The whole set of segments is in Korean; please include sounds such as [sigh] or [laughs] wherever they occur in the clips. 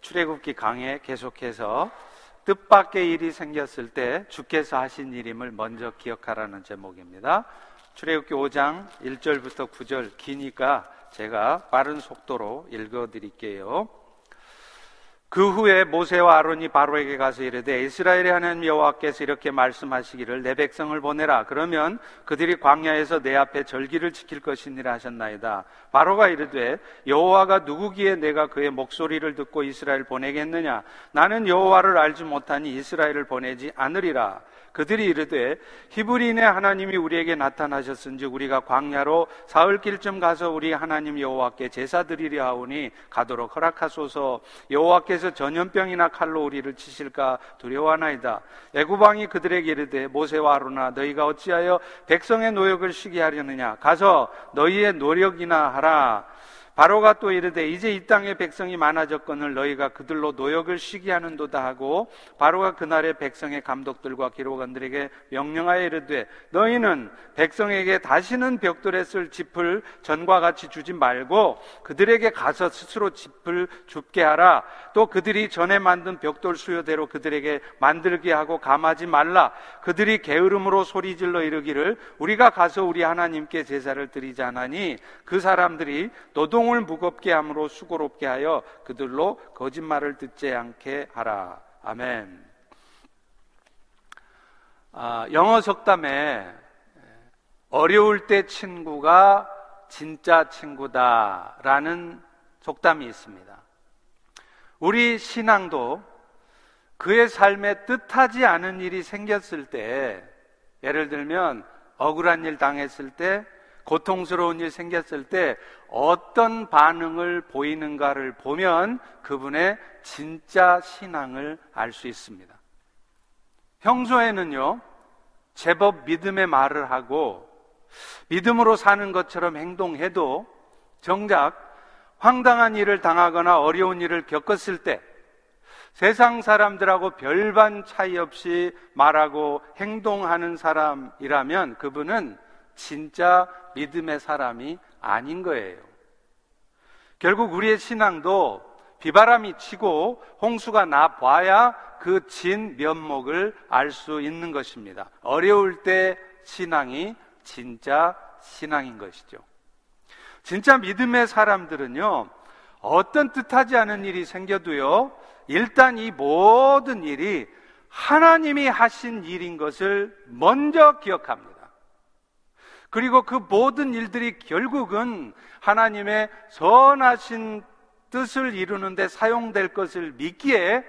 출애굽기 강에 계속해서 뜻밖의 일이 생겼을 때 주께서 하신 일임을 먼저 기억하라는 제목입니다. 출애굽기 5장 1절부터 9절 기니까 제가 빠른 속도로 읽어 드릴게요. 그 후에 모세와 아론이 바로에게 가서 이르되 이스라엘의 하나님 여호와께서 이렇게 말씀하시기를 내 백성을 보내라. 그러면 그들이 광야에서 내 앞에 절기를 지킬 것이니라 하셨나이다. 바로가 이르되 여호와가 누구기에 내가 그의 목소리를 듣고 이스라엘 보내겠느냐? 나는 여호와를 알지 못하니 이스라엘을 보내지 않으리라 그들이 이르되 히브리인의 하나님이 우리에게 나타나셨은지 우리가 광야로 사흘길쯤 가서 우리 하나님 여호와께 제사 드리려 하오니 가도록 허락하소서. 여호와께서 전염병이나 칼로 우리를 치실까 두려워하나이다. 애구방이 그들에게 이르되 모세와 아로나 너희가 어찌하여 백성의 노역을 쉬게 하려느냐? 가서 너희의 노력이나 하라 바로가 또 이르되 이제 이 땅에 백성이 많아졌거늘 너희가 그들로 노역을 쉬게 하는도다 하고 바로가 그날의 백성의 감독들과 기록원들에게 명령하여 이르되 너희는 백성에게 다시는 벽돌에 쓸 짚을 전과 같이 주지 말고 그들에게 가서 스스로 짚을 줍게 하라. 또 그들이 전에 만든 벽돌 수요대로 그들에게 만들게 하고 감하지 말라. 그들이 게으름으로 소리질러 이르기를 우리가 가서 우리 하나님께 제사를 드리자 하나니 그 사람들이 노동 공을 무겁게 함으로 수고롭게 하여 그들로 거짓말을 듣지 않게 하라. 아멘. 아, 영어 속담에 어려울 때 친구가 진짜 친구다라는 속담이 있습니다. 우리 신앙도 그의 삶에 뜻하지 않은 일이 생겼을 때, 예를 들면 억울한 일 당했을 때, 고통스러운 일 생겼을 때 어떤 반응을 보이는가를 보면 그분의 진짜 신앙을 알 수 있습니다. 평소에는요, 제법 믿음의 말을 하고 믿음으로 사는 것처럼 행동해도 정작 황당한 일을 당하거나 어려운 일을 겪었을 때 세상 사람들하고 별반 차이 없이 말하고 행동하는 사람이라면 그분은 진짜 믿음의 사람이 아닌 거예요. 결국 우리의 신앙도 비바람이 치고 홍수가 나 봐야 그 진 면목을 알 수 있는 것입니다. 어려울 때 신앙이 진짜 신앙인 것이죠. 진짜 믿음의 사람들은요, 어떤 뜻하지 않은 일이 생겨도요, 일단 이 모든 일이 하나님이 하신 일인 것을 먼저 기억합니다. 그리고 그 모든 일들이 결국은 하나님의 선하신 뜻을 이루는데 사용될 것을 믿기에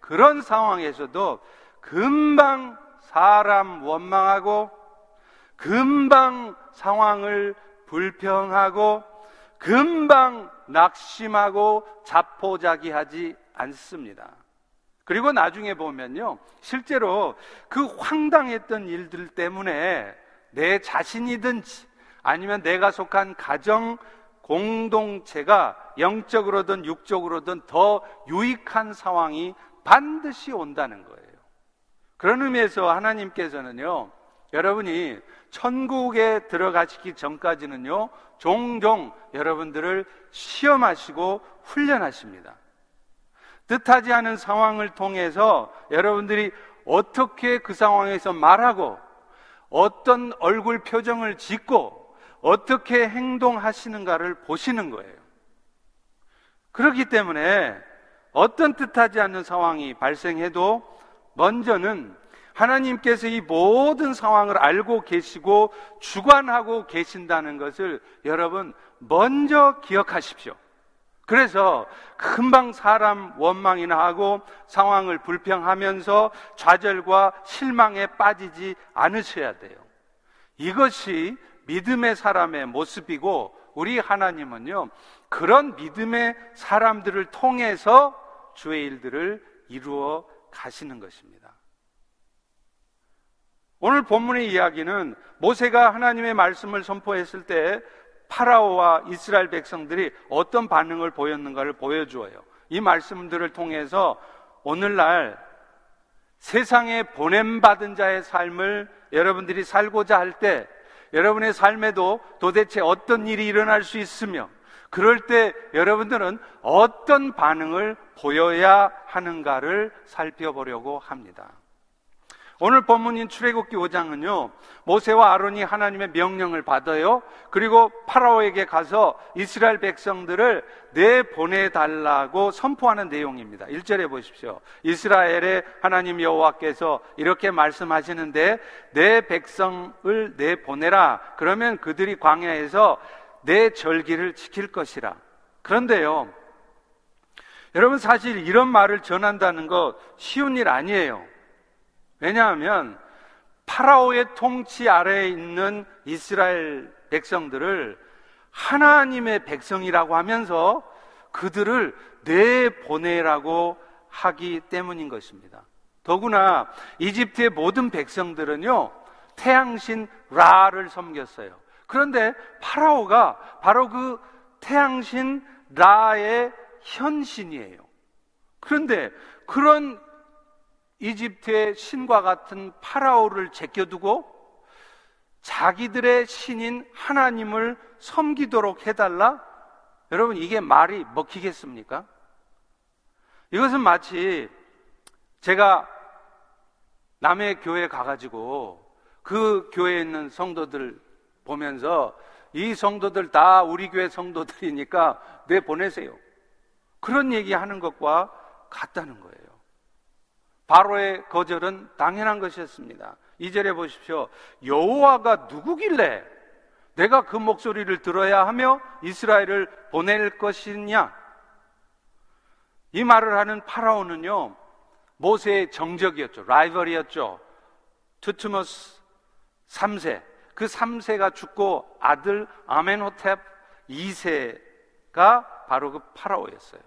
그런 상황에서도 금방 사람 원망하고 금방 상황을 불평하고 금방 낙심하고 자포자기하지 않습니다. 그리고 나중에 보면요. 실제로 그 황당했던 일들 때문에 내 자신이든지 아니면 내가 속한 가정 공동체가 영적으로든 육적으로든 더 유익한 상황이 반드시 온다는 거예요. 그런 의미에서 하나님께서는요, 여러분이 천국에 들어가시기 전까지는요, 종종 여러분들을 시험하시고 훈련하십니다. 뜻하지 않은 상황을 통해서 여러분들이 어떻게 그 상황에서 말하고 어떤 얼굴 표정을 짓고 어떻게 행동하시는가를 보시는 거예요. 그렇기 때문에 어떤 뜻하지 않는 상황이 발생해도 먼저는 하나님께서 이 모든 상황을 알고 계시고 주관하고 계신다는 것을 여러분 먼저 기억하십시오. 그래서 금방 사람 원망이나 하고 상황을 불평하면서 좌절과 실망에 빠지지 않으셔야 돼요. 이것이 믿음의 사람의 모습이고 우리 하나님은요, 그런 믿음의 사람들을 통해서 주의 일들을 이루어 가시는 것입니다. 오늘 본문의 이야기는 모세가 하나님의 말씀을 선포했을 때 파라오와 이스라엘 백성들이 어떤 반응을 보였는가를 보여주어요. 이 말씀들을 통해서 오늘날 세상에 보냄받은 자의 삶을 여러분들이 살고자 할 때 여러분의 삶에도 도대체 어떤 일이 일어날 수 있으며 그럴 때 여러분들은 어떤 반응을 보여야 하는가를 살펴보려고 합니다. 오늘 본문인 출애굽기 5장은요. 모세와 아론이 하나님의 명령을 받아요. 그리고 파라오에게 가서 이스라엘 백성들을 내보내 달라고 선포하는 내용입니다. 1절에 보십시오. 이스라엘의 하나님 여호와께서 이렇게 말씀하시는데 내 백성을 내보내라. 그러면 그들이 광야에서 내 절기를 지킬 것이라. 그런데요. 여러분 사실 이런 말을 전한다는 거 쉬운 일 아니에요. 왜냐하면 파라오의 통치 아래에 있는 이스라엘 백성들을 하나님의 백성이라고 하면서 그들을 내보내라고 하기 때문인 것입니다. 더구나 이집트의 모든 백성들은요, 태양신 라를 섬겼어요. 그런데 파라오가 바로 그 태양신 라의 현신이에요. 그런데 그런 이집트의 신과 같은 파라오를 제껴두고 자기들의 신인 하나님을 섬기도록 해달라? 여러분, 이게 말이 먹히겠습니까? 이것은 마치 제가 남의 교회 가가지고 그 교회에 있는 성도들 보면서 이 성도들 다 우리 교회 성도들이니까 내 보내세요. 그런 얘기 하는 것과 같다는 거예요. 바로의 거절은 당연한 것이었습니다. 2절에 보십시오. 여호와가 누구길래 내가 그 목소리를 들어야 하며 이스라엘을 보낼 것이냐? 이 말을 하는 파라오는요, 모세의 정적이었죠. 라이벌이었죠. 투투머스 3세. 그 3세가 죽고 아들 아멘호탭 2세가 바로 그 파라오였어요.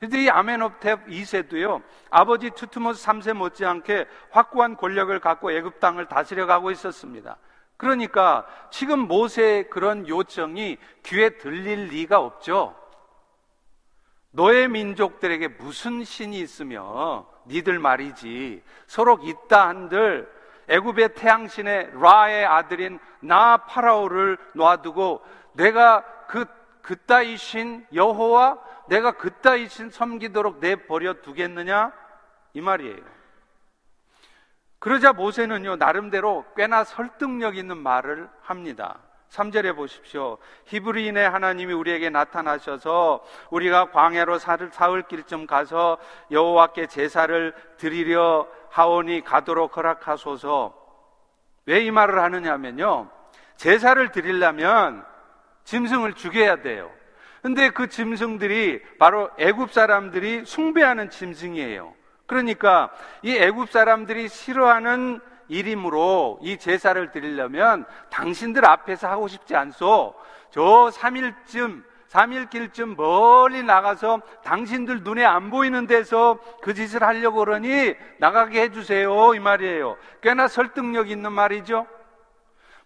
근데 이 아멘호탭 2세도요, 아버지 투투모스 3세 못지않게 확고한 권력을 갖고 애굽 땅을 다스려 가고 있었습니다. 그러니까 지금 모세의 그런 요청이 귀에 들릴 리가 없죠. 너의 민족들에게 무슨 신이 있으며 니들 말이지 서로 있다 한들 애굽의 태양신의 라의 아들인 나 파라오를 놔두고 내가 그 그따위 신 여호와 내가 그따위 신 섬기도록 내버려 두겠느냐 이 말이에요. 그러자 모세는요 나름대로 꽤나 설득력 있는 말을 합니다. 3절에 보십시오. 히브리인의 하나님이 우리에게 나타나셔서 우리가 광야로 사흘 길쯤 가서 여호와께 제사를 드리려 하오니 가도록 허락하소서. 왜 이 말을 하느냐면요. 제사를 드리려면 짐승을 죽여야 돼요. 근데 그 짐승들이 바로 애굽 사람들이 숭배하는 짐승이에요. 그러니까 이 애굽 사람들이 싫어하는 일이므로 이 제사를 드리려면 당신들 앞에서 하고 싶지 않소. 저 3일쯤 3일길쯤 멀리 나가서 당신들 눈에 안 보이는 데서 그 짓을 하려고 그러니 나가게 해주세요. 이 말이에요. 꽤나 설득력 있는 말이죠.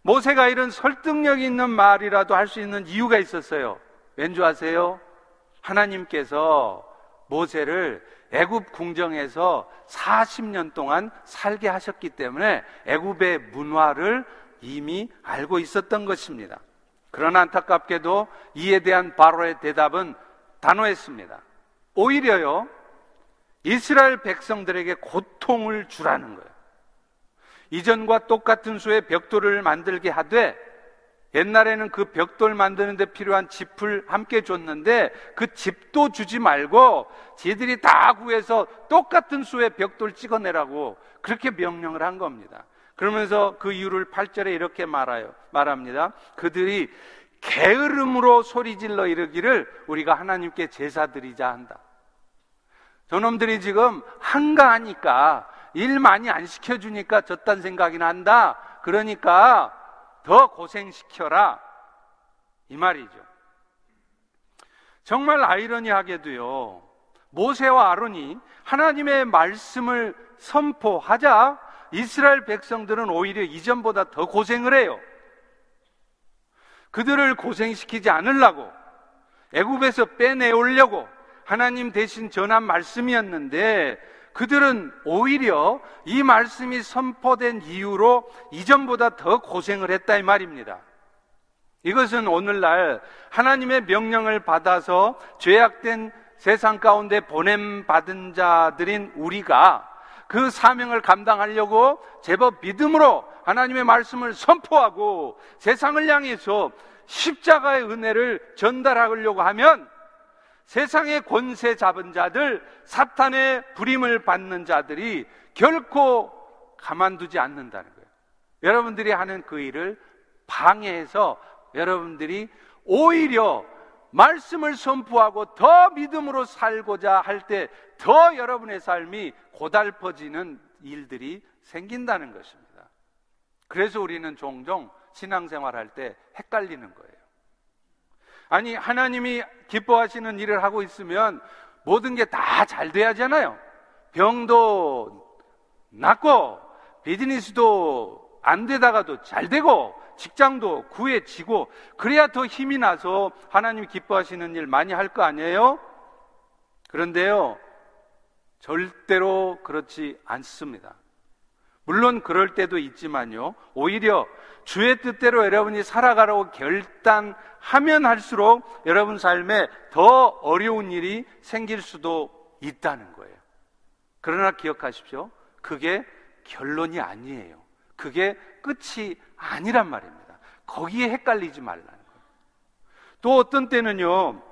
모세가 이런 설득력 있는 말이라도 할 수 있는 이유가 있었어요. 왠지 아세요? 하나님께서 모세를 애굽 궁정에서 40년 동안 살게 하셨기 때문에 애굽의 문화를 이미 알고 있었던 것입니다. 그러나 안타깝게도 이에 대한 바로의 대답은 단호했습니다. 오히려요, 이스라엘 백성들에게 고통을 주라는 거예요. 이전과 똑같은 수의 벽돌을 만들게 하되 옛날에는 그 벽돌 만드는데 필요한 짚을 함께 줬는데 그 짚도 주지 말고 지들이 다 구해서 똑같은 수의 벽돌 찍어내라고 그렇게 명령을 한 겁니다. 그러면서 그 이유를 8절에 이렇게 말아요. 말합니다. 그들이 게으름으로 소리질러 이르기를 우리가 하나님께 제사 드리자 한다. 저놈들이 지금 한가하니까 일 많이 안 시켜주니까 졌단 생각이 난다. 그러니까 더 고생시켜라. 이 말이죠. 정말 아이러니하게도요, 모세와 아론이 하나님의 말씀을 선포하자 이스라엘 백성들은 오히려 이전보다 더 고생을 해요. 그들을 고생시키지 않으려고 애굽에서 빼내오려고 하나님 대신 전한 말씀이었는데 그들은 오히려 이 말씀이 선포된 이유로 이전보다 더 고생을 했다 이 말입니다. 이것은 오늘날 하나님의 명령을 받아서 죄악된 세상 가운데 보냄 받은 자들인 우리가 그 사명을 감당하려고 제법 믿음으로 하나님의 말씀을 선포하고 세상을 향해서 십자가의 은혜를 전달하려고 하면 세상의 권세 잡은 자들, 사탄의 부림을 받는 자들이 결코 가만두지 않는다는 거예요. 여러분들이 하는 그 일을 방해해서 여러분들이 오히려 말씀을 선포하고 더 믿음으로 살고자 할 때 더 여러분의 삶이 고달퍼지는 일들이 생긴다는 것입니다. 그래서 우리는 종종 신앙생활 할 때 헷갈리는 거예요. 아니, 하나님이 기뻐하시는 일을 하고 있으면 모든 게 다 잘 돼야잖아요. 병도 낫고, 비즈니스도 안 되다가도 잘 되고, 직장도 구해지고, 그래야 더 힘이 나서 하나님이 기뻐하시는 일 많이 할 거 아니에요? 그런데요, 절대로 그렇지 않습니다. 물론 그럴 때도 있지만요, 오히려 주의 뜻대로 여러분이 살아가라고 결단하면 할수록 여러분 삶에 더 어려운 일이 생길 수도 있다는 거예요. 그러나 기억하십시오. 그게 결론이 아니에요. 그게 끝이 아니란 말입니다. 거기에 헷갈리지 말라는 거예요. 또 어떤 때는요,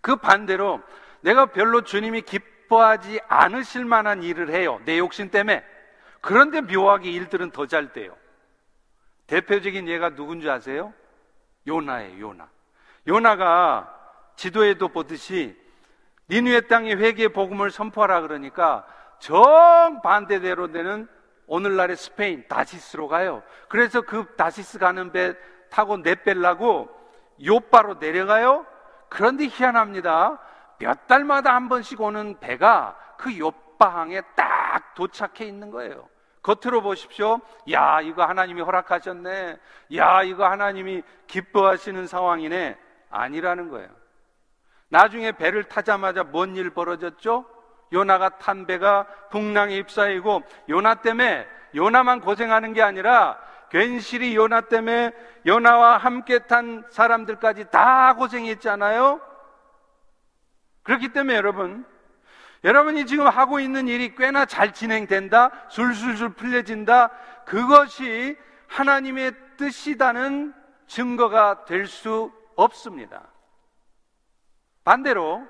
그 반대로 내가 별로 주님이 기뻐하지 않으실 만한 일을 해요. 내 욕심 때문에. 그런데 묘하게 일들은 더 잘 돼요. 대표적인 예가 누군지 아세요? 요나예요, 요나. 요나가 지도에도 보듯이 니누의 땅에 회개 복음을 선포하라 그러니까 정반대대로 되는 오늘날의 스페인 다시스로 가요. 그래서 그 다시스 가는 배 타고 내뺄라고 요바로 내려가요. 그런데 희한합니다. 몇 달마다 한 번씩 오는 배가 그 요 바항에 딱 도착해 있는 거예요. 겉으로 보십시오. 야, 이거 하나님이 허락하셨네. 야, 이거 하나님이 기뻐하시는 상황이네. 아니라는 거예요. 나중에 배를 타자마자 뭔 일 벌어졌죠? 요나가 탄 배가 풍랑에 휩싸이고 요나 때문에 요나만 고생하는 게 아니라 괜시리 요나 때문에 요나와 함께 탄 사람들까지 다 고생했잖아요. 그렇기 때문에 여러분 여러분이 지금 하고 있는 일이 꽤나 잘 진행된다, 술술술 풀려진다, 그것이 하나님의 뜻이다는 증거가 될 수 없습니다. 반대로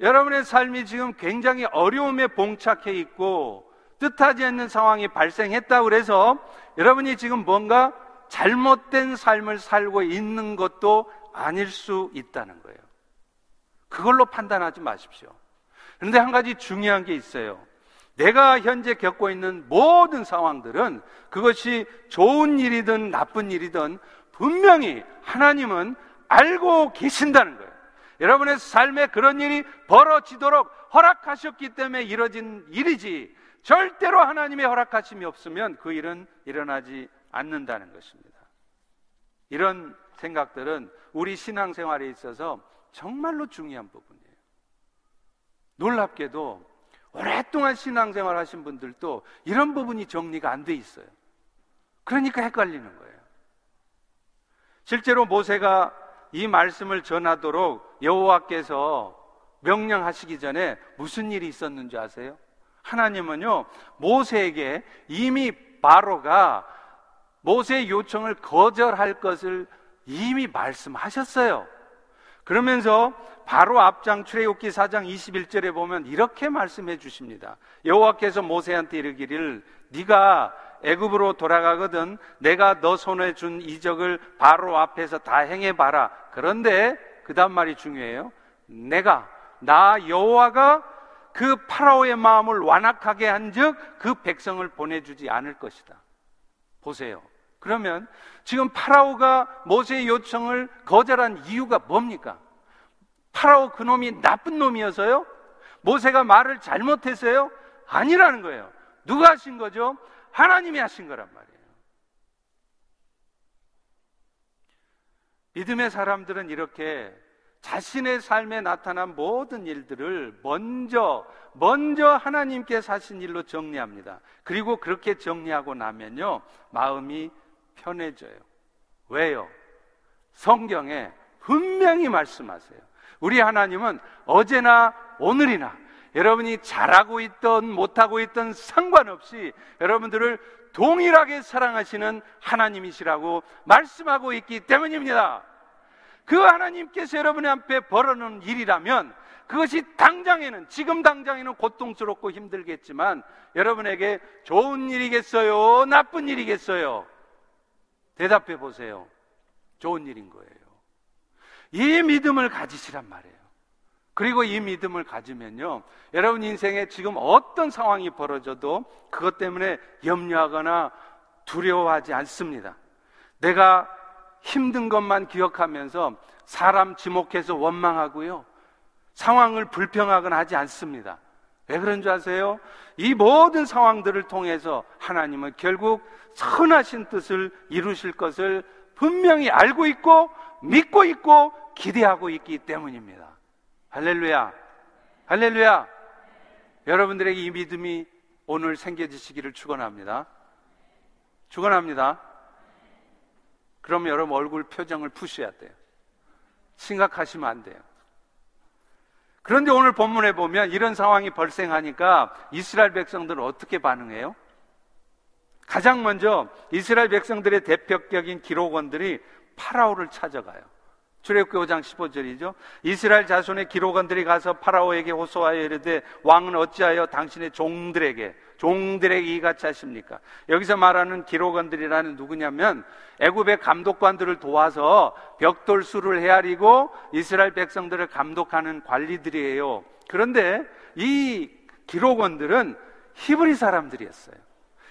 여러분의 삶이 지금 굉장히 어려움에 봉착해 있고 뜻하지 않는 상황이 발생했다고 그래서 여러분이 지금 뭔가 잘못된 삶을 살고 있는 것도 아닐 수 있다는 거예요. 그걸로 판단하지 마십시오. 그런데 한 가지 중요한 게 있어요. 내가 현재 겪고 있는 모든 상황들은 그것이 좋은 일이든 나쁜 일이든 분명히 하나님은 알고 계신다는 거예요. 여러분의 삶에 그런 일이 벌어지도록 허락하셨기 때문에 이뤄진 일이지 절대로 하나님의 허락하심이 없으면 그 일은 일어나지 않는다는 것입니다. 이런 생각들은 우리 신앙생활에 있어서 정말로 중요한 부분이에요. 놀랍게도 오랫동안 신앙생활 하신 분들도 이런 부분이 정리가 안 돼 있어요. 그러니까 헷갈리는 거예요. 실제로 모세가 이 말씀을 전하도록 여호와께서 명령하시기 전에 무슨 일이 있었는지 아세요? 하나님은요, 모세에게 이미 바로가 모세의 요청을 거절할 것을 이미 말씀하셨어요. 그러면서 바로 앞장 출애굽기 4장 21절에 보면 이렇게 말씀해 주십니다. 여호와께서 모세한테 이르기를 네가 애굽으로 돌아가거든 내가 너 손에 준 이적을 바로 앞에서 다 행해 봐라. 그런데 그다음 말이 중요해요. 내가 나 여호와가 그 파라오의 마음을 완악하게 한즉 그 백성을 보내주지 않을 것이다. 보세요. 그러면 지금 파라오가 모세의 요청을 거절한 이유가 뭡니까? 파라오 그놈이 나쁜 놈이어서요? 모세가 말을 잘못했어요? 아니라는 거예요. 누가 하신 거죠? 하나님이 하신 거란 말이에요. 믿음의 사람들은 이렇게 자신의 삶에 나타난 모든 일들을 먼저, 먼저 하나님께 사신 일로 정리합니다. 그리고 그렇게 정리하고 나면요, 마음이 편해져요. 왜요? 성경에 분명히 말씀하세요. 우리 하나님은 어제나 오늘이나 여러분이 잘하고 있던 못하고 있던 상관없이 여러분들을 동일하게 사랑하시는 하나님이시라고 말씀하고 있기 때문입니다. 그 하나님께서 여러분 앞에 벌어놓은 일이라면 그것이 당장에는 지금 당장에는 고통스럽고 힘들겠지만 여러분에게 좋은 일이겠어요? 나쁜 일이겠어요? 대답해 보세요. 좋은 일인 거예요. 이 믿음을 가지시란 말이에요. 그리고 이 믿음을 가지면요. 여러분 인생에 지금 어떤 상황이 벌어져도 그것 때문에 염려하거나 두려워하지 않습니다. 내가 힘든 것만 기억하면서 사람 지목해서 원망하고요. 상황을 불평하거나 하지 않습니다. 왜 그런 줄 아세요? 이 모든 상황들을 통해서 하나님은 결국 선하신 뜻을 이루실 것을 분명히 알고 있고 믿고 있고 기대하고 있기 때문입니다. 할렐루야. 할렐루야. 여러분들에게 이 믿음이 오늘 생겨지시기를 축원합니다. 축원합니다. 그럼 여러분 얼굴 표정을 푸셔야 돼요. 심각하시면 안 돼요. 그런데 오늘 본문에 보면 이런 상황이 발생하니까 이스라엘 백성들은 어떻게 반응해요? 가장 먼저 이스라엘 백성들의 대표적인 기록원들이 파라오를 찾아가요. 출애굽기 5장 15절이죠. 이스라엘 자손의 기록원들이 가서 파라오에게 호소하여 이르되 왕은 어찌하여 당신의 종들에게 종들에게 이같이 하십니까? 여기서 말하는 기록원들이라는 누구냐면 애굽의 감독관들을 도와서 벽돌 수를 헤아리고 이스라엘 백성들을 감독하는 관리들이에요. 그런데 이 기록원들은 히브리 사람들이었어요.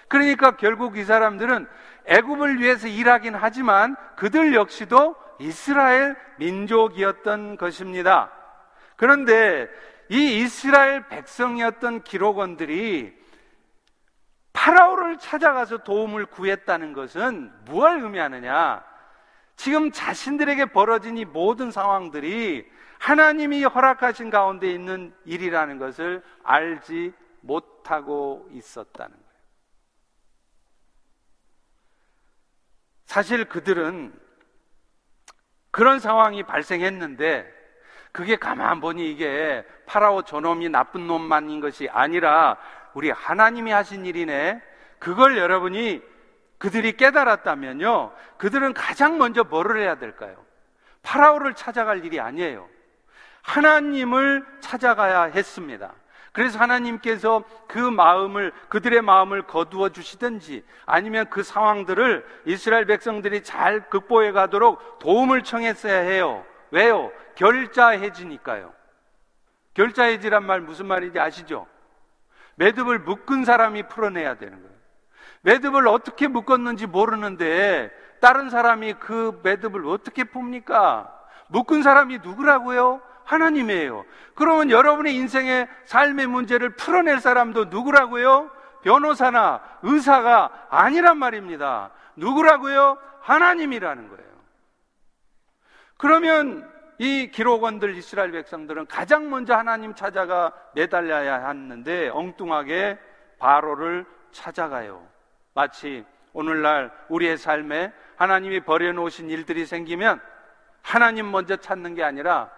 그러니까 결국 이 사람들은 애굽을 위해서 일하긴 하지만 그들 역시도 이스라엘 민족이었던 것입니다. 그런데 이 이스라엘 백성이었던 기록원들이 파라오를 찾아가서 도움을 구했다는 것은 무엇을 의미하느냐? 지금 자신들에게 벌어진 이 모든 상황들이 하나님이 허락하신 가운데 있는 일이라는 것을 알지 못하고 있었다는 거예요. 사실 그들은 그런 상황이 발생했는데 그게 가만 보니 이게 파라오 저놈이 나쁜 놈만인 것이 아니라 우리 하나님이 하신 일이네. 그걸 여러분이 그들이 깨달았다면요. 그들은 가장 먼저 뭐를 해야 될까요? 파라오를 찾아갈 일이 아니에요. 하나님을 찾아가야 했습니다. 그래서 하나님께서 그 마음을, 그들의 마음을 거두어 주시든지 아니면 그 상황들을 이스라엘 백성들이 잘 극복해 가도록 도움을 청했어야 해요. 왜요? 결자해지니까요. 결자해지란 말 무슨 말인지 아시죠? 매듭을 묶은 사람이 풀어내야 되는 거예요. 매듭을 어떻게 묶었는지 모르는데 다른 사람이 그 매듭을 어떻게 풉니까? 묶은 사람이 누구라고요? 하나님이에요. 그러면 여러분의 인생의 삶의 문제를 풀어낼 사람도 누구라고요? 변호사나 의사가 아니란 말입니다. 누구라고요? 하나님이라는 거예요. 그러면 이 기록원들 이스라엘 백성들은 가장 먼저 하나님 찾아가 매달려야 하는데 엉뚱하게 바로를 찾아가요. 마치 오늘날 우리의 삶에 하나님이 버려놓으신 일들이 생기면 하나님 먼저 찾는 게 아니라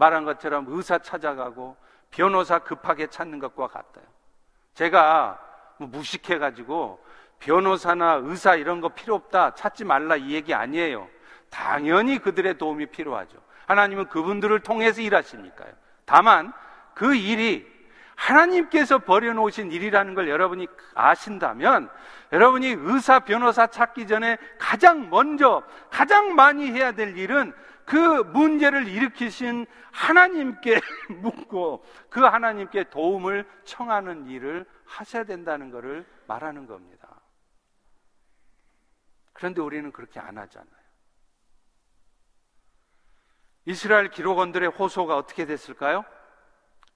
말한 것처럼 의사 찾아가고 변호사 급하게 찾는 것과 같아요. 제가 뭐 무식해가지고 변호사나 의사 이런 거 필요 없다, 찾지 말라 이 얘기 아니에요. 당연히 그들의 도움이 필요하죠. 하나님은 그분들을 통해서 일하시니까요. 다만 그 일이 하나님께서 버려놓으신 일이라는 걸 여러분이 아신다면 여러분이 의사, 변호사 찾기 전에 가장 먼저, 가장 많이 해야 될 일은 그 문제를 일으키신 하나님께 [laughs] 묻고 그 하나님께 도움을 청하는 일을 하셔야 된다는 것을 말하는 겁니다. 그런데 우리는 그렇게 안 하잖아요. 이스라엘 기록원들의 호소가 어떻게 됐을까요?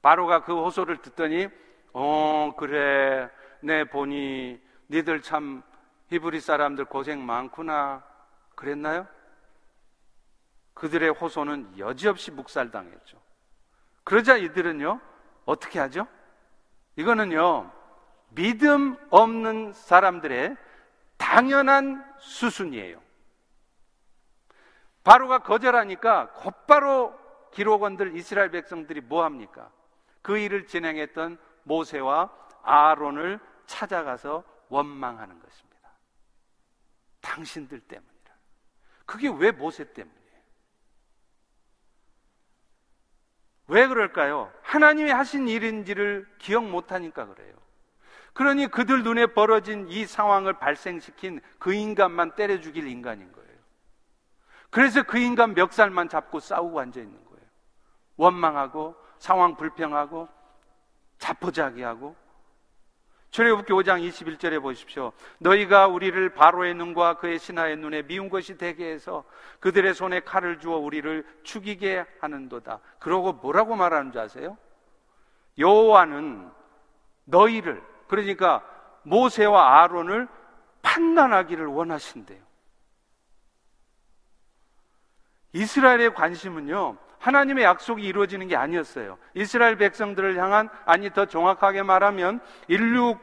바로가 그 호소를 듣더니 어 그래 내 보니 니들 참 히브리 사람들 고생 많구나 그랬나요? 그들의 호소는 여지없이 묵살당했죠. 그러자 이들은요, 어떻게 하죠? 이거는요, 믿음 없는 사람들의 당연한 수순이에요. 바로가 거절하니까 곧바로 기록원들 이스라엘 백성들이 뭐 합니까? 그 일을 진행했던 모세와 아론을 찾아가서 원망하는 것입니다. 당신들 때문이라. 그게 왜 모세 때문이에요? 왜 그럴까요? 하나님이 하신 일인지를 기억 못하니까 그래요. 그러니 그들 눈에 벌어진 이 상황을 발생시킨 그 인간만 때려 죽일 인간인 거예요. 그래서 그 인간 멱살만 잡고 싸우고 앉아 있는 거예요. 원망하고 상황 불평하고 자포자기하고 출애굽기 5장 21절에 보십시오. 너희가 우리를 바로의 눈과 그의 신하의 눈에 미운 것이 되게 해서 그들의 손에 칼을 주어 우리를 죽이게 하는도다. 그러고 뭐라고 말하는 줄 아세요? 여호와는 너희를 그러니까 모세와 아론을 판단하기를 원하신대요. 이스라엘의 관심은요. 하나님의 약속이 이루어지는 게 아니었어요. 이스라엘 백성들을 향한 아니 더 정확하게 말하면 인류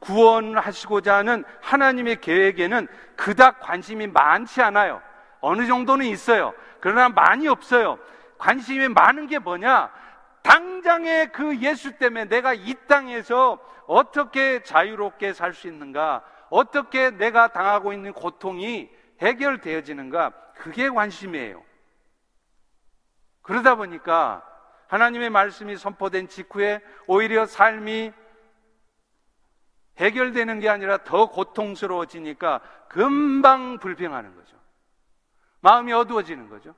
구원하시고자 하는 하나님의 계획에는 그닥 관심이 많지 않아요. 어느 정도는 있어요. 그러나 많이 없어요. 관심이 많은 게 뭐냐? 당장에 그 예수 때문에 내가 이 땅에서 어떻게 자유롭게 살 수 있는가? 어떻게 내가 당하고 있는 고통이 해결되어지는가? 그게 관심이에요. 그러다 보니까 하나님의 말씀이 선포된 직후에 오히려 삶이 해결되는 게 아니라 더 고통스러워지니까 금방 불평하는 거죠. 마음이 어두워지는 거죠.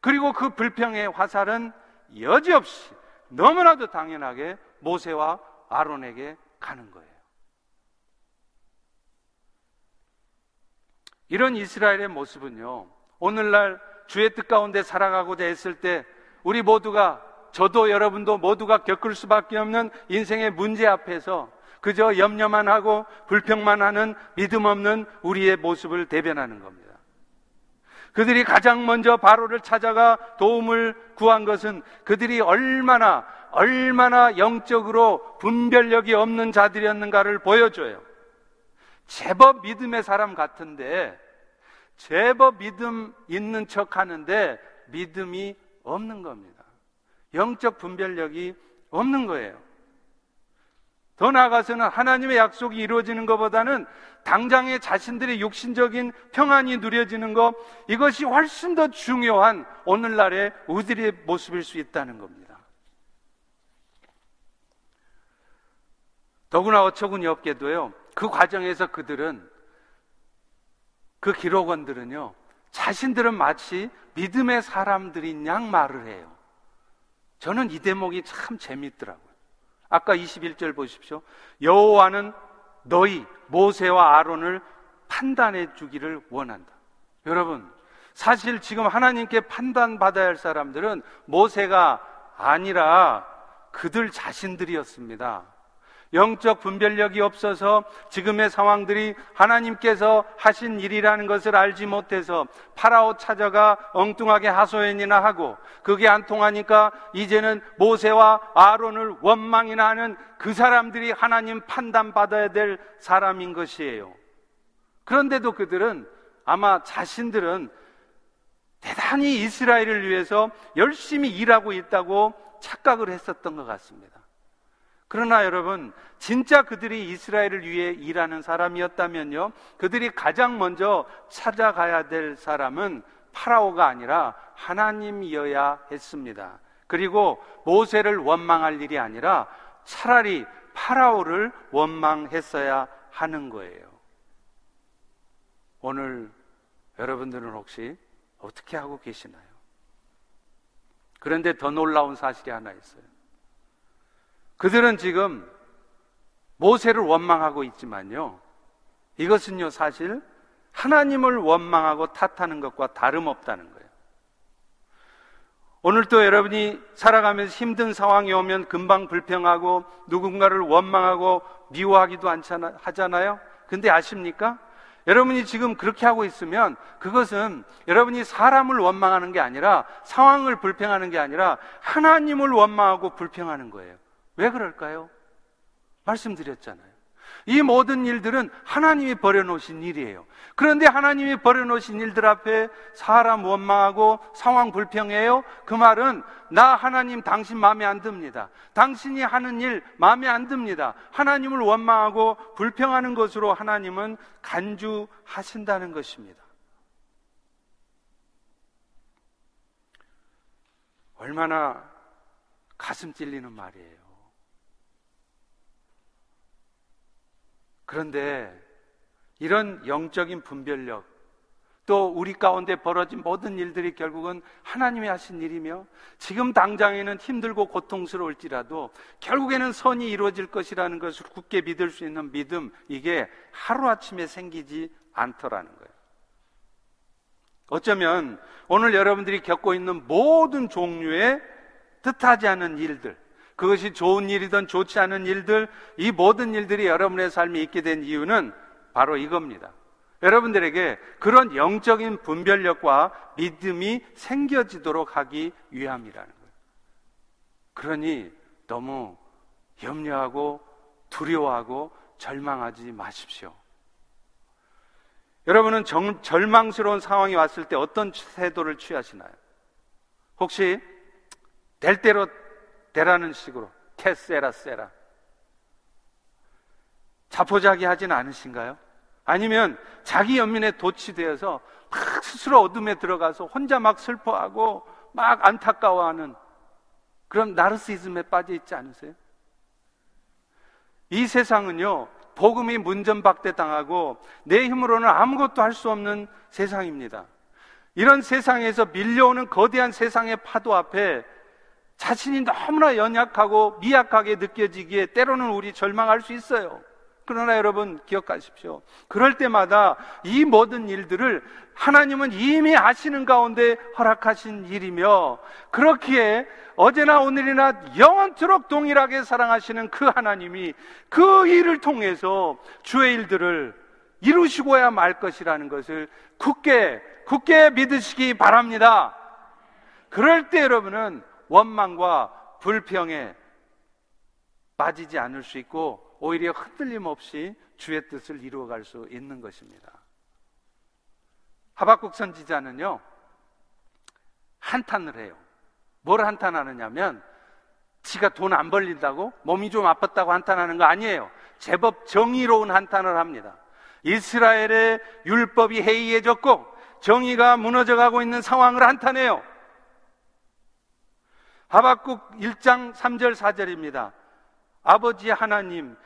그리고 그 불평의 화살은 여지없이 너무나도 당연하게 모세와 아론에게 가는 거예요. 이런 이스라엘의 모습은요, 오늘날 주의 뜻 가운데 살아가고자 했을 때 우리 모두가 저도 여러분도 모두가 겪을 수밖에 없는 인생의 문제 앞에서 그저 염려만 하고 불평만 하는 믿음 없는 우리의 모습을 대변하는 겁니다. 그들이 가장 먼저 바로를 찾아가 도움을 구한 것은 그들이 얼마나 얼마나 영적으로 분별력이 없는 자들이었는가를 보여줘요. 제법 믿음의 사람 같은데 제법 믿음 있는 척 하는데 믿음이 없는 겁니다. 영적 분별력이 없는 거예요. 더 나아가서는 하나님의 약속이 이루어지는 것보다는 당장의 자신들의 육신적인 평안이 누려지는 것, 이것이 훨씬 더 중요한 오늘날의 우리의 모습일 수 있다는 겁니다. 더구나 어처구니 없게도요, 그 과정에서 그들은 그 기록원들은요, 자신들은 마치 믿음의 사람들인 양 말을 해요. 저는 이 대목이 참 재밌더라고요. 아까 21절 보십시오. 여호와는 너희 모세와 아론을 판단해 주기를 원한다. 여러분, 사실 지금 하나님께 판단받아야 할 사람들은 모세가 아니라 그들 자신들이었습니다. 영적 분별력이 없어서 지금의 상황들이 하나님께서 하신 일이라는 것을 알지 못해서 파라오 찾아가 엉뚱하게 하소연이나 하고 그게 안 통하니까 이제는 모세와 아론을 원망이나 하는 그 사람들이 하나님 판단받아야 될 사람인 것이에요. 그런데도 그들은 아마 자신들은 대단히 이스라엘을 위해서 열심히 일하고 있다고 착각을 했었던 것 같습니다. 그러나 여러분, 진짜 그들이 이스라엘을 위해 일하는 사람이었다면요, 그들이 가장 먼저 찾아가야 될 사람은 파라오가 아니라 하나님이어야 했습니다. 그리고 모세를 원망할 일이 아니라 차라리 파라오를 원망했어야 하는 거예요. 오늘 여러분들은 혹시 어떻게 하고 계시나요? 그런데 더 놀라운 사실이 하나 있어요. 그들은 지금 모세를 원망하고 있지만요. 이것은요, 사실 하나님을 원망하고 탓하는 것과 다름없다는 거예요. 오늘도 여러분이 살아가면서 힘든 상황이 오면 금방 불평하고 누군가를 원망하고 미워하기도 하잖아요. 근데 아십니까? 여러분이 지금 그렇게 하고 있으면 그것은 여러분이 사람을 원망하는 게 아니라 상황을 불평하는 게 아니라 하나님을 원망하고 불평하는 거예요. 왜 그럴까요? 말씀드렸잖아요. 이 모든 일들은 하나님이 버려놓으신 일이에요. 그런데 하나님이 버려놓으신 일들 앞에 사람 원망하고 상황 불평해요? 그 말은 나 하나님 당신 마음에 안 듭니다. 당신이 하는 일 마음에 안 듭니다. 하나님을 원망하고 불평하는 것으로 하나님은 간주하신다는 것입니다. 얼마나 가슴 찔리는 말이에요. 그런데 이런 영적인 분별력, 또 우리 가운데 벌어진 모든 일들이 결국은 하나님이 하신 일이며 지금 당장에는 힘들고 고통스러울지라도 결국에는 선이 이루어질 것이라는 것을 굳게 믿을 수 있는 믿음, 이게 하루아침에 생기지 않더라는 거예요. 어쩌면 오늘 여러분들이 겪고 있는 모든 종류의 뜻하지 않은 일들, 그것이 좋은 일이든 좋지 않은 일들, 이 모든 일들이 여러분의 삶에 있게 된 이유는 바로 이겁니다. 여러분들에게 그런 영적인 분별력과 믿음이 생겨지도록 하기 위함이라는 거예요. 그러니 너무 염려하고 두려워하고 절망하지 마십시오. 여러분은 정, 절망스러운 상황이 왔을 때 어떤 태도를 취하시나요? 혹시 될 대로 되라는 식으로 캐세라 세라 자포자기 하진 않으신가요? 아니면 자기 연민에 도취되어서 막 스스로 어둠에 들어가서 혼자 막 슬퍼하고 막 안타까워하는 그런 나르시즘에 빠져 있지 않으세요? 이 세상은요, 복음이 문전박대 당하고 내 힘으로는 아무것도 할 수 없는 세상입니다. 이런 세상에서 밀려오는 거대한 세상의 파도 앞에 자신이 너무나 연약하고 미약하게 느껴지기에 때로는 우리 절망할 수 있어요. 그러나 여러분 기억하십시오. 그럴 때마다 이 모든 일들을 하나님은 이미 아시는 가운데 허락하신 일이며 그렇기에 어제나 오늘이나 영원토록 동일하게 사랑하시는 그 하나님이 그 일을 통해서 주의 일들을 이루시고야 말 것이라는 것을 굳게 굳게 믿으시기 바랍니다. 그럴 때 여러분은 원망과 불평에 빠지지 않을 수 있고 오히려 흔들림 없이 주의 뜻을 이루어갈 수 있는 것입니다. 하박국 선지자는요, 한탄을 해요. 뭘 한탄하느냐면, 지가 돈 안 벌린다고? 몸이 좀 아팠다고 한탄하는 거 아니에요. 제법 정의로운 한탄을 합니다. 이스라엘의 율법이 해이해졌고, 정의가 무너져가고 있는 상황을 한탄해요. 하박국 1장 3절 4절입니다. 아버지 하나님,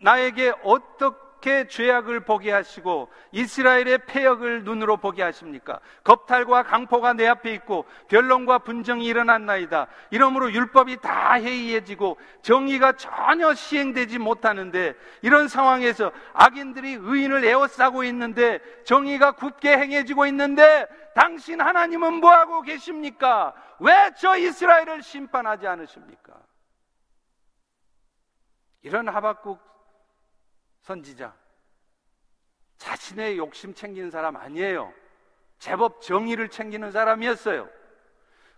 나에게 어떻게 죄악을 보게 하시고 이스라엘의 폐역을 눈으로 보게 하십니까? 겁탈과 강포가 내 앞에 있고 변론과 분정이 일어났나이다. 이러므로 율법이 다 해이해지고 정의가 전혀 시행되지 못하는데 이런 상황에서 악인들이 의인을 에워싸고 있는데 정의가 굳게 행해지고 있는데 당신 하나님은 뭐하고 계십니까? 왜 저 이스라엘을 심판하지 않으십니까? 이런 하박국 선지자 자신의 욕심 챙기는 사람 아니에요. 제법 정의를 챙기는 사람이었어요.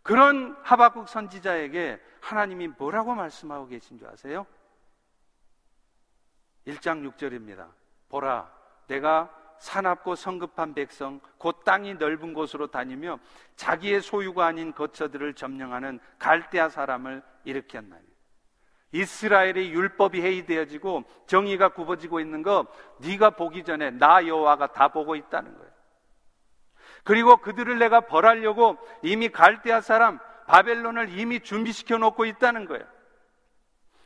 그런 하박국 선지자에게 하나님이 뭐라고 말씀하고 계신 줄 아세요? 1장 6절입니다. 보라, 내가 사납고 성급한 백성, 곧 땅이 넓은 곳으로 다니며 자기의 소유가 아닌 거처들을 점령하는 갈대아 사람을 일으켰나니. 이스라엘의 율법이 해이되어지고 정의가 굽어지고 있는 거 네가 보기 전에 나 여호와가 다 보고 있다는 거예요. 그리고 그들을 내가 벌하려고 이미 갈대아 사람 바벨론을 이미 준비시켜 놓고 있다는 거예요.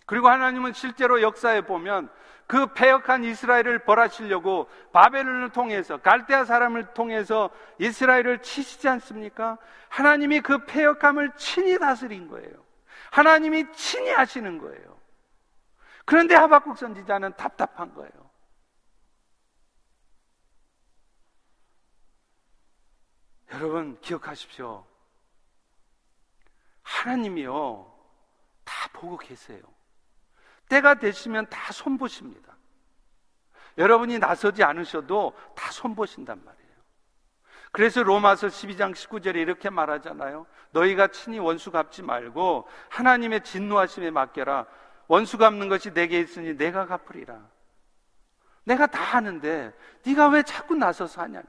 그리고 하나님은 실제로 역사에 보면 그 패역한 이스라엘을 벌하시려고 바벨론을 통해서 갈대아 사람을 통해서 이스라엘을 치시지 않습니까? 하나님이 그 패역함을 친히 다스린 거예요. 하나님이 친히 하시는 거예요. 그런데 하박국 선지자는 답답한 거예요. 여러분 기억하십시오. 하나님이요 다 보고 계세요. 때가 되시면 다 손보십니다. 여러분이 나서지 않으셔도 다 손보신단 말이에요. 그래서 로마서 12장 19절에 이렇게 말하잖아요. 너희가 친히 원수 갚지 말고 하나님의 진노하심에 맡겨라. 원수 갚는 것이 내게 있으니 내가 갚으리라. 내가 다 하는데 네가 왜 자꾸 나서서 하냐?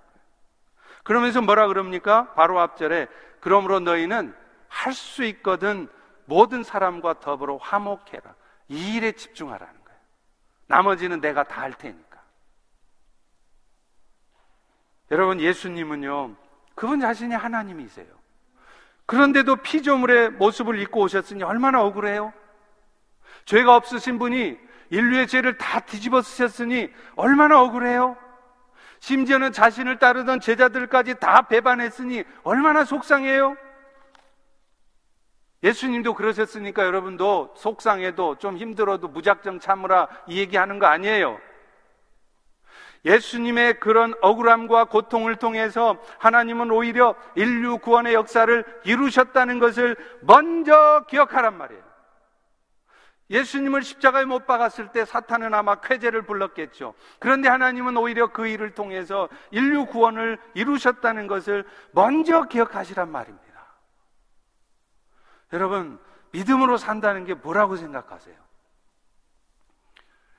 그러면서 뭐라 그럽니까? 바로 앞절에 그러므로 너희는 할 수 있거든 모든 사람과 더불어 화목해라. 이 일에 집중하라는 거예요. 나머지는 내가 다 할 테니까. 여러분 예수님은요. 그분 자신이 하나님이세요. 그런데도 피조물의 모습을 입고 오셨으니 얼마나 억울해요? 죄가 없으신 분이 인류의 죄를 다 뒤집어 쓰셨으니 얼마나 억울해요? 심지어는 자신을 따르던 제자들까지 다 배반했으니 얼마나 속상해요? 예수님도 그러셨으니까 여러분도 속상해도 좀 힘들어도 무작정 참으라 이 얘기하는 거 아니에요. 예수님의 그런 억울함과 고통을 통해서 하나님은 오히려 인류 구원의 역사를 이루셨다는 것을 먼저 기억하란 말이에요. 예수님을 십자가에 못 박았을 때 사탄은 아마 쾌재를 불렀겠죠. 그런데 하나님은 오히려 그 일을 통해서 인류 구원을 이루셨다는 것을 먼저 기억하시란 말입니다. 여러분, 믿음으로 산다는 게 뭐라고 생각하세요?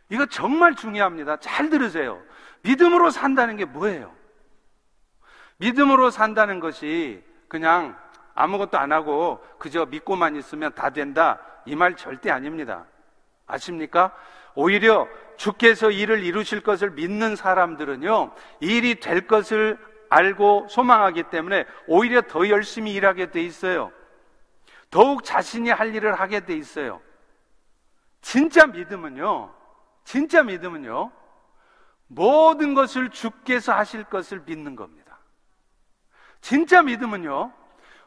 이거 정말 중요합니다. 잘 들으세요. 믿음으로 산다는 게 뭐예요? 믿음으로 산다는 것이 그냥 아무것도 안 하고 그저 믿고만 있으면 다 된다. 이 말 절대 아닙니다. 아십니까? 오히려 주께서 일을 이루실 것을 믿는 사람들은요, 일이 될 것을 알고 소망하기 때문에 오히려 더 열심히 일하게 돼 있어요. 더욱 자신이 할 일을 하게 돼 있어요. 진짜 믿음은요, 진짜 믿음은요, 모든 것을 주께서 하실 것을 믿는 겁니다. 진짜 믿음은요,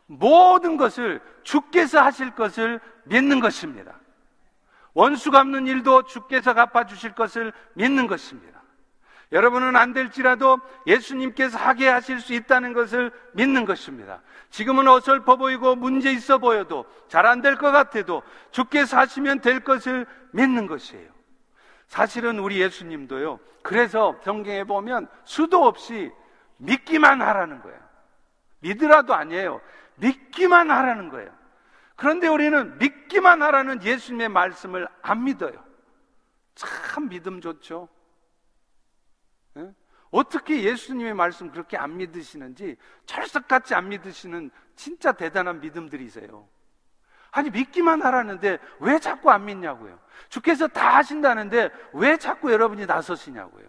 모든 것을 주께서 하실 것을 믿는 것입니다. 원수 갚는 일도 주께서 갚아주실 것을 믿는 것입니다. 여러분은 안 될지라도 예수님께서 하게 하실 수 있다는 것을 믿는 것입니다. 지금은 어설퍼 보이고 문제 있어 보여도 잘 안 될 것 같아도 주께서 하시면 될 것을 믿는 것이에요. 사실은 우리 예수님도요. 그래서 성경에 보면 수도 없이 믿기만 하라는 거예요. 믿으라도 아니에요. 믿기만 하라는 거예요. 그런데 우리는 믿기만 하라는 예수님의 말씀을 안 믿어요. 참 믿음 좋죠. 네? 어떻게 예수님의 말씀 그렇게 안 믿으시는지 철석같이 안 믿으시는 진짜 대단한 믿음들이세요. 아니 믿기만 하라는데 왜 자꾸 안 믿냐고요. 주께서 다 하신다는데 왜 자꾸 여러분이 나서시냐고요.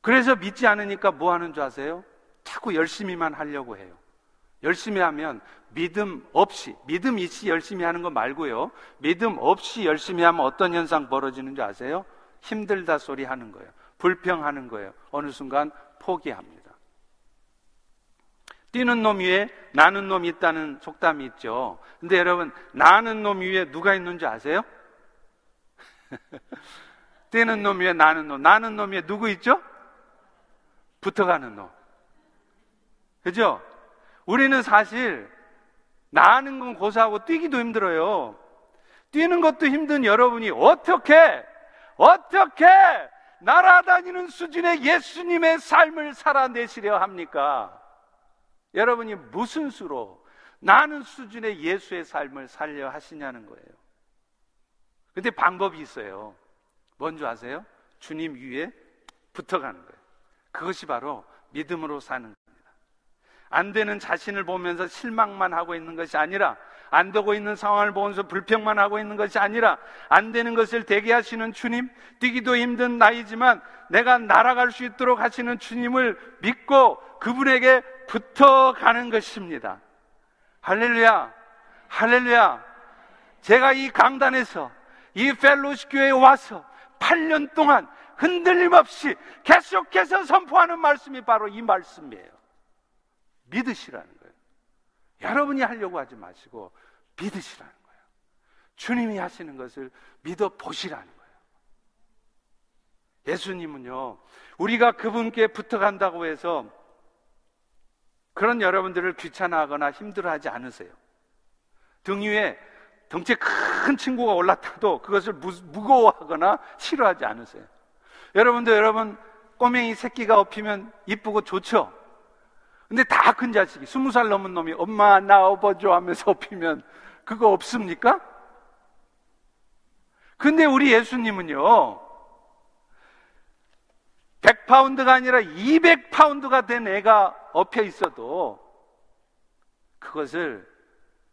그래서 믿지 않으니까 뭐 하는 줄 아세요? 자꾸 열심히만 하려고 해요. 열심히 하면 믿음 없이, 믿음 있이 열심히 하는 거 말고요. 믿음 없이 열심히 하면 어떤 현상 벌어지는 줄 아세요? 힘들다 소리 하는 거예요. 불평하는 거예요. 어느 순간 포기합니다. 뛰는 놈 위에 나는 놈이 있다는 속담이 있죠. 근데 여러분, 나는 놈 위에 누가 있는지 아세요? [laughs] 뛰는 놈 위에 나는 놈. 나는 놈 위에 누구 있죠? 붙어가는 놈. 그죠? 우리는 사실 나는 건 고사하고 뛰기도 힘들어요. 뛰는 것도 힘든 여러분이 어떻게, 어떻게 날아다니는 수준의 예수님의 삶을 살아내시려 합니까? 여러분이 무슨 수로 나는 수준의 예수의 삶을 살려 하시냐는 거예요. 근데 방법이 있어요. 뭔지 아세요? 주님 위에 붙어가는 거예요. 그것이 바로 믿음으로 사는 안 되는 자신을 보면서 실망만 하고 있는 것이 아니라 안 되고 있는 상황을 보면서 불평만 하고 있는 것이 아니라 안 되는 것을 되게 하시는 주님, 뛰기도 힘든 나이지만 내가 날아갈 수 있도록 하시는 주님을 믿고 그분에게 붙어 가는 것입니다. 할렐루야, 할렐루야. 제가 이 강단에서 이 펠로시 교회에 와서 8년 동안 흔들림 없이 계속해서 선포하는 말씀이 바로 이 말씀이에요. 믿으시라는 거예요. 여러분이 하려고 하지 마시고 믿으시라는 거예요. 주님이 하시는 것을 믿어 보시라는 거예요. 예수님은요, 우리가 그분께 붙어간다고 해서 그런 여러분들을 귀찮아하거나 힘들어하지 않으세요. 등 위에 덩치 큰 친구가 올라타도 그것을 무, 무거워하거나 싫어하지 않으세요. 여러분도 여러분 꼬맹이 새끼가 업히면 이쁘고 좋죠? 근데 다 큰 자식이 스무 살 넘은 놈이 엄마 나 업어줘 하면서 [laughs] 업히면 그거 없습니까? 근데 우리 예수님은요, 100파운드가 아니라 200파운드가 된 애가 엎혀 있어도 그것을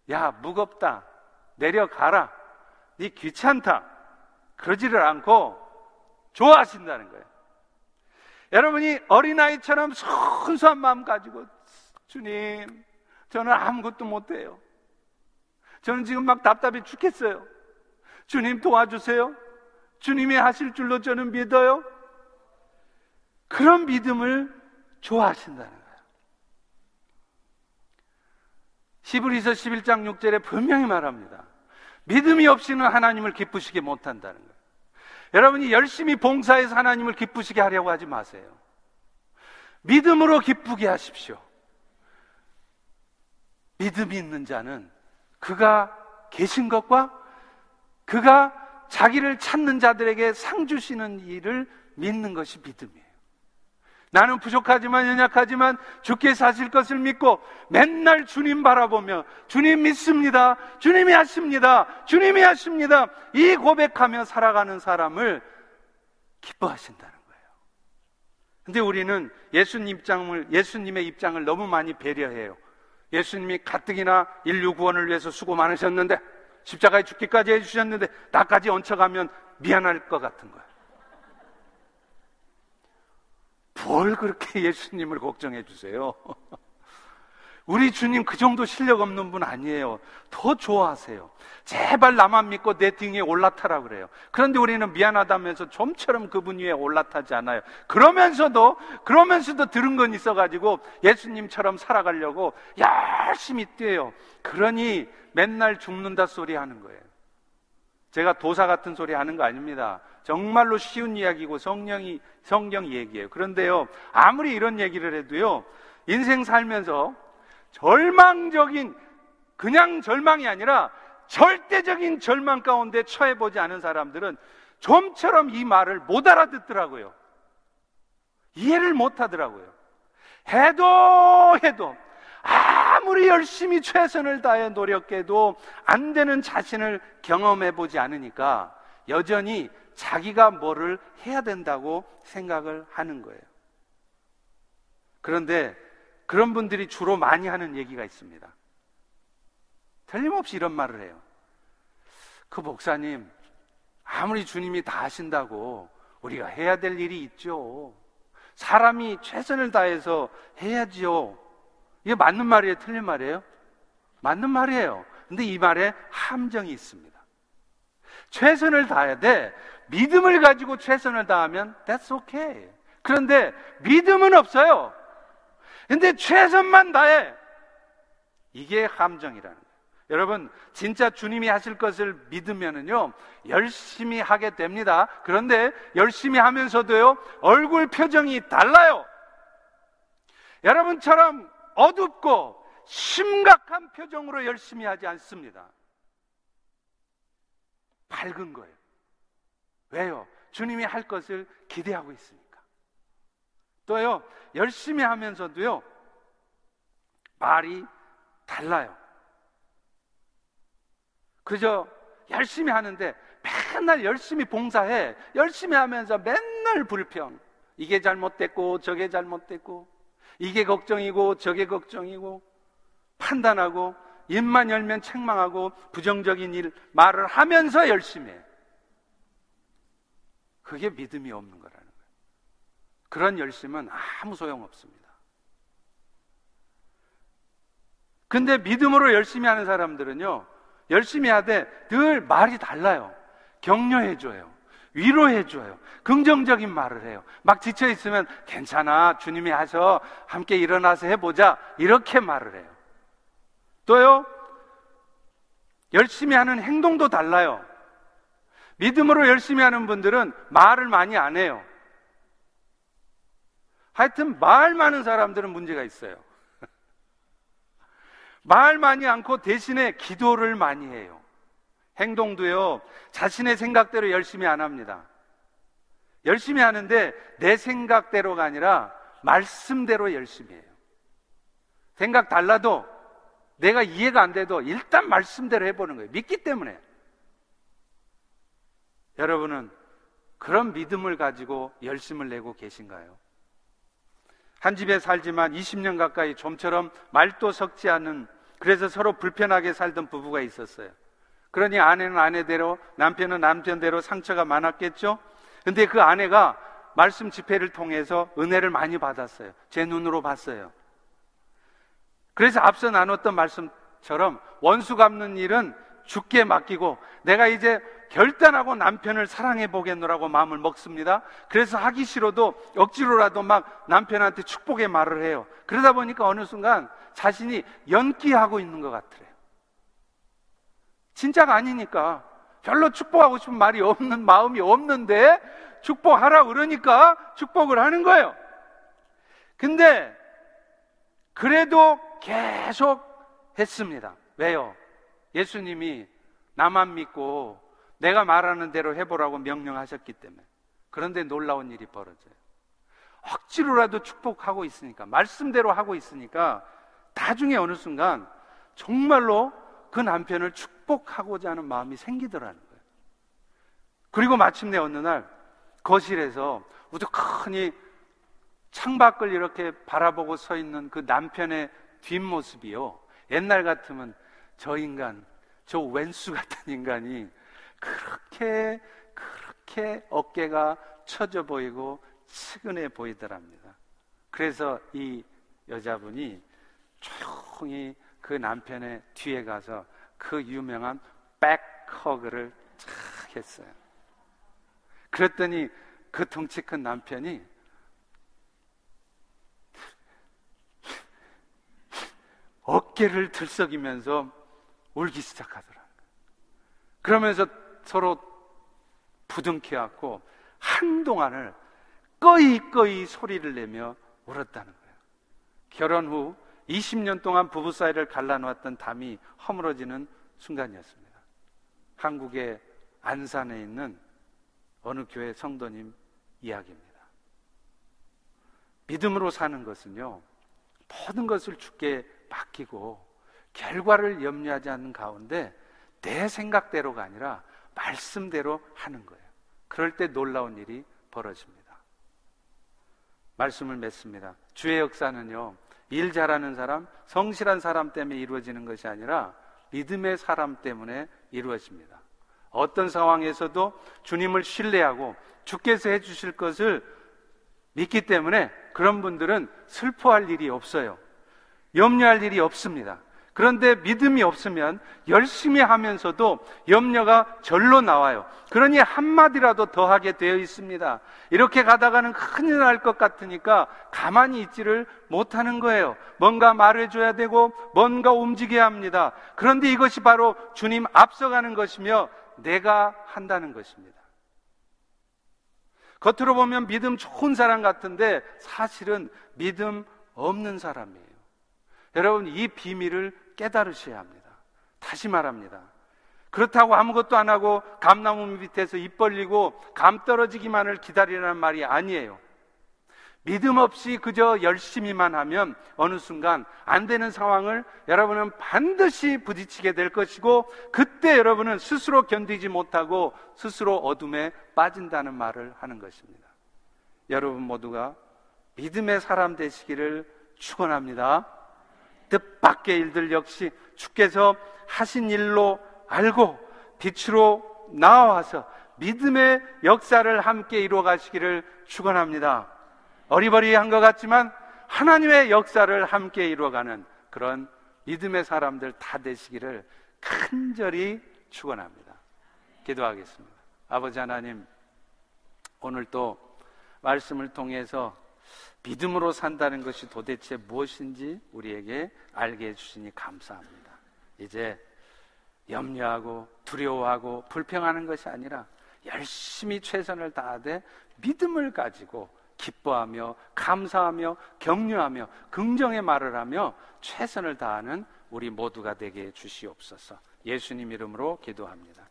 야 무겁다 내려가라 네 귀찮다 그러지를 않고 좋아하신다는 거예요. 여러분이 어린아이처럼 순수한 마음 가지고 주님 저는 아무것도 못해요. 저는 지금 막 답답해 죽겠어요. 주님 도와주세요. 주님이 하실 줄로 저는 믿어요. 그런 믿음을 좋아하신다는 거예요. 시브리서 11장 6절에 분명히 말합니다. 믿음이 없이는 하나님을 기쁘시게 못한다는 거예요. 여러분이 열심히 봉사해서 하나님을 기쁘시게 하려고 하지 마세요. 믿음으로 기쁘게 하십시오. 믿음이 있는 자는 그가 계신 것과 그가 자기를 찾는 자들에게 상 주시는 일을 믿는 것이 믿음이에요. 나는 부족하지만 연약하지만 주께서 하실 것을 믿고 맨날 주님 바라보며 주님 믿습니다. 주님이 하십니다. 주님이 하십니다. 이 고백하며 살아가는 사람을 기뻐하신다는 거예요. 근데 우리는 예수님 입장을 예수님의 입장을 너무 많이 배려해요. 예수님이 가뜩이나 인류 구원을 위해서 수고 많으셨는데 십자가에 죽기까지 해주셨는데 나까지 얹혀가면 미안할 것 같은 거예요. 뭘 그렇게 [laughs] 예수님을 걱정해 주세요? [laughs] 우리 주님 그 정도 실력 없는 분 아니에요. 더 좋아하세요. 제발 나만 믿고 내 등에 올라타라 그래요. 그런데 우리는 미안하다면서 좀처럼 그분 위에 올라타지 않아요. 그러면서도, 그러면서도 들은 건 있어가지고 예수님처럼 살아가려고 열심히 뛰어요. 그러니 맨날 죽는다 소리 하는 거예요. 제가 도사 같은 소리 하는 거 아닙니다. 정말로 쉬운 이야기고 성령이, 성경 얘기예요. 그런데요, 아무리 이런 얘기를 해도요, 인생 살면서 절망적인, 그냥 절망이 아니라 절대적인 절망 가운데 처해 보지 않은 사람들은 좀처럼 이 말을 못 알아듣더라고요. 이해를 못 하더라고요. 해도 해도 아무리 열심히 최선을 다해 노력해도 안 되는 자신을 경험해 보지 않으니까 여전히 자기가 뭐를 해야 된다고 생각을 하는 거예요. 그런데 그런 분들이 주로 많이 하는 얘기가 있습니다. 틀림없이 이런 말을 해요. 그 목사님, 아무리 주님이 다 하신다고 우리가 해야 될 일이 있죠. 사람이 최선을 다해서 해야지요. 이게 맞는 말이에요? 틀린 말이에요? 맞는 말이에요. 근데 이 말에 함정이 있습니다. 최선을 다해야 돼. 믿음을 가지고 최선을 다하면 that's okay. 그런데 믿음은 없어요. 근데 최선만 다해. 이게 함정이라는 거예요. 여러분, 진짜 주님이 하실 것을 믿으면은요, 열심히 하게 됩니다. 그런데 열심히 하면서도요, 얼굴 표정이 달라요. 여러분처럼 어둡고 심각한 표정으로 열심히 하지 않습니다. 밝은 거예요. 왜요? 주님이 할 것을 기대하고 있으니까. 또요, 열심히 하면서도요, 말이 달라요. 그저 열심히 하는데 맨날 열심히 봉사해. 열심히 하면서 맨날 불평. 이게 잘못됐고, 저게 잘못됐고, 이게 걱정이고, 저게 걱정이고, 판단하고, 입만 열면 책망하고, 부정적인 일, 말을 하면서 열심히 해. 그게 믿음이 없는 거라는 거예요. 그런 열심은 아무 소용 없습니다. 근데 믿음으로 열심히 하는 사람들은요, 열심히 하되 늘 말이 달라요. 격려해줘요. 위로해줘요. 긍정적인 말을 해요. 막 지쳐있으면 괜찮아. 주님이 하셔. 함께 일어나서 해보자. 이렇게 말을 해요. 또요, 열심히 하는 행동도 달라요. 믿음으로 열심히 하는 분들은 말을 많이 안 해요. 하여튼 말 많은 사람들은 문제가 있어요. [laughs] 말 많이 않고 대신에 기도를 많이 해요. 행동도요, 자신의 생각대로 열심히 안 합니다. 열심히 하는데 내 생각대로가 아니라 말씀대로 열심히 해요. 생각 달라도 내가 이해가 안 돼도 일단 말씀대로 해보는 거예요. 믿기 때문에. 여러분은 그런 믿음을 가지고 열심을 내고 계신가요? 한 집에 살지만 20년 가까이 좀처럼 말도 섞지 않는 그래서 서로 불편하게 살던 부부가 있었어요. 그러니 아내는 아내대로 남편은 남편대로 상처가 많았겠죠? 근데 그 아내가 말씀 집회를 통해서 은혜를 많이 받았어요. 제 눈으로 봤어요. 그래서 앞서 나눴던 말씀처럼 원수 갚는 일은 죽게 맡기고 내가 이제 결단하고 남편을 사랑해 보겠노라고 마음을 먹습니다. 그래서 하기 싫어도 억지로라도 막 남편한테 축복의 말을 해요. 그러다 보니까 어느 순간 자신이 연기하고 있는 것 같아요. 진짜가 아니니까 별로 축복하고 싶은 말이 없는 마음이 없는데 축복하라 그러니까 축복을 하는 거예요. 근데 그래도 계속 했습니다. 왜요? 예수님이 나만 믿고 내가 말하는 대로 해보라고 명령하셨기 때문에. 그런데 놀라운 일이 벌어져요. 억지로라도 축복하고 있으니까, 말씀대로 하고 있으니까, 나중에 어느 순간 정말로 그 남편을 축복하고자 하는 마음이 생기더라는 거예요. 그리고 마침내 어느 날 거실에서 우두커니 창밖을 이렇게 바라보고 서 있는 그 남편의 뒷모습이요. 옛날 같으면 저 인간, 저 왼수 같은 인간이 그렇게 그렇게 어깨가 처져 보이고 측은해 보이더랍니다. 그래서 이 여자분이 조용히 그 남편의 뒤에 가서 그 유명한 백허그를 착 했어요. 그랬더니 그 덩치 큰 남편이 어깨를 들썩이면서 울기 시작하더라. 그러면서 서로 부둥켜갖고 한동안을 꺼이꺼이 소리를 내며 울었다는 거예요. 결혼 후 20년 동안 부부 사이를 갈라놓았던 담이 허물어지는 순간이었습니다. 한국의 안산에 있는 어느 교회 성도님 이야기입니다. 믿음으로 사는 것은요, 모든 것을 주께 맡기고 결과를 염려하지 않는 가운데 내 생각대로가 아니라 말씀대로 하는 거예요. 그럴 때 놀라운 일이 벌어집니다. 말씀을 맺습니다. 주의 역사는요, 일 잘하는 사람, 성실한 사람 때문에 이루어지는 것이 아니라 믿음의 사람 때문에 이루어집니다. 어떤 상황에서도 주님을 신뢰하고 주께서 해주실 것을 믿기 때문에 그런 분들은 슬퍼할 일이 없어요. 염려할 일이 없습니다. 그런데 믿음이 없으면 열심히 하면서도 염려가 절로 나와요. 그러니 한마디라도 더 하게 되어 있습니다. 이렇게 가다가는 큰일 날 것 같으니까 가만히 있지를 못하는 거예요. 뭔가 말해줘야 되고 뭔가 움직여야 합니다. 그런데 이것이 바로 주님 앞서가는 것이며 내가 한다는 것입니다. 겉으로 보면 믿음 좋은 사람 같은데 사실은 믿음 없는 사람이에요. 여러분, 이 비밀을 깨달으셔야 합니다. 다시 말합니다. 그렇다고 아무것도 안 하고 감나무 밑에서 입 벌리고 감 떨어지기만을 기다리라는 말이 아니에요. 믿음 없이 그저 열심히만 하면 어느 순간 안 되는 상황을 여러분은 반드시 부딪히게 될 것이고 그때 여러분은 스스로 견디지 못하고 스스로 어둠에 빠진다는 말을 하는 것입니다. 여러분 모두가 믿음의 사람 되시기를 축원합니다. 뜻밖의 일들 역시 주께서 하신 일로 알고 빛으로 나와서 믿음의 역사를 함께 이루어 가시기를 축원합니다. 어리버리한 것 같지만 하나님의 역사를 함께 이루어가는 그런 믿음의 사람들 다 되시기를 간절히 축원합니다. 기도하겠습니다. 아버지 하나님, 오늘 또 말씀을 통해서 믿음으로 산다는 것이 도대체 무엇인지 우리에게 알게 해주시니 감사합니다. 이제 염려하고 두려워하고 불평하는 것이 아니라 열심히 최선을 다하되 믿음을 가지고 기뻐하며 감사하며 격려하며 긍정의 말을 하며 최선을 다하는 우리 모두가 되게 해 주시옵소서. 예수님 이름으로 기도합니다.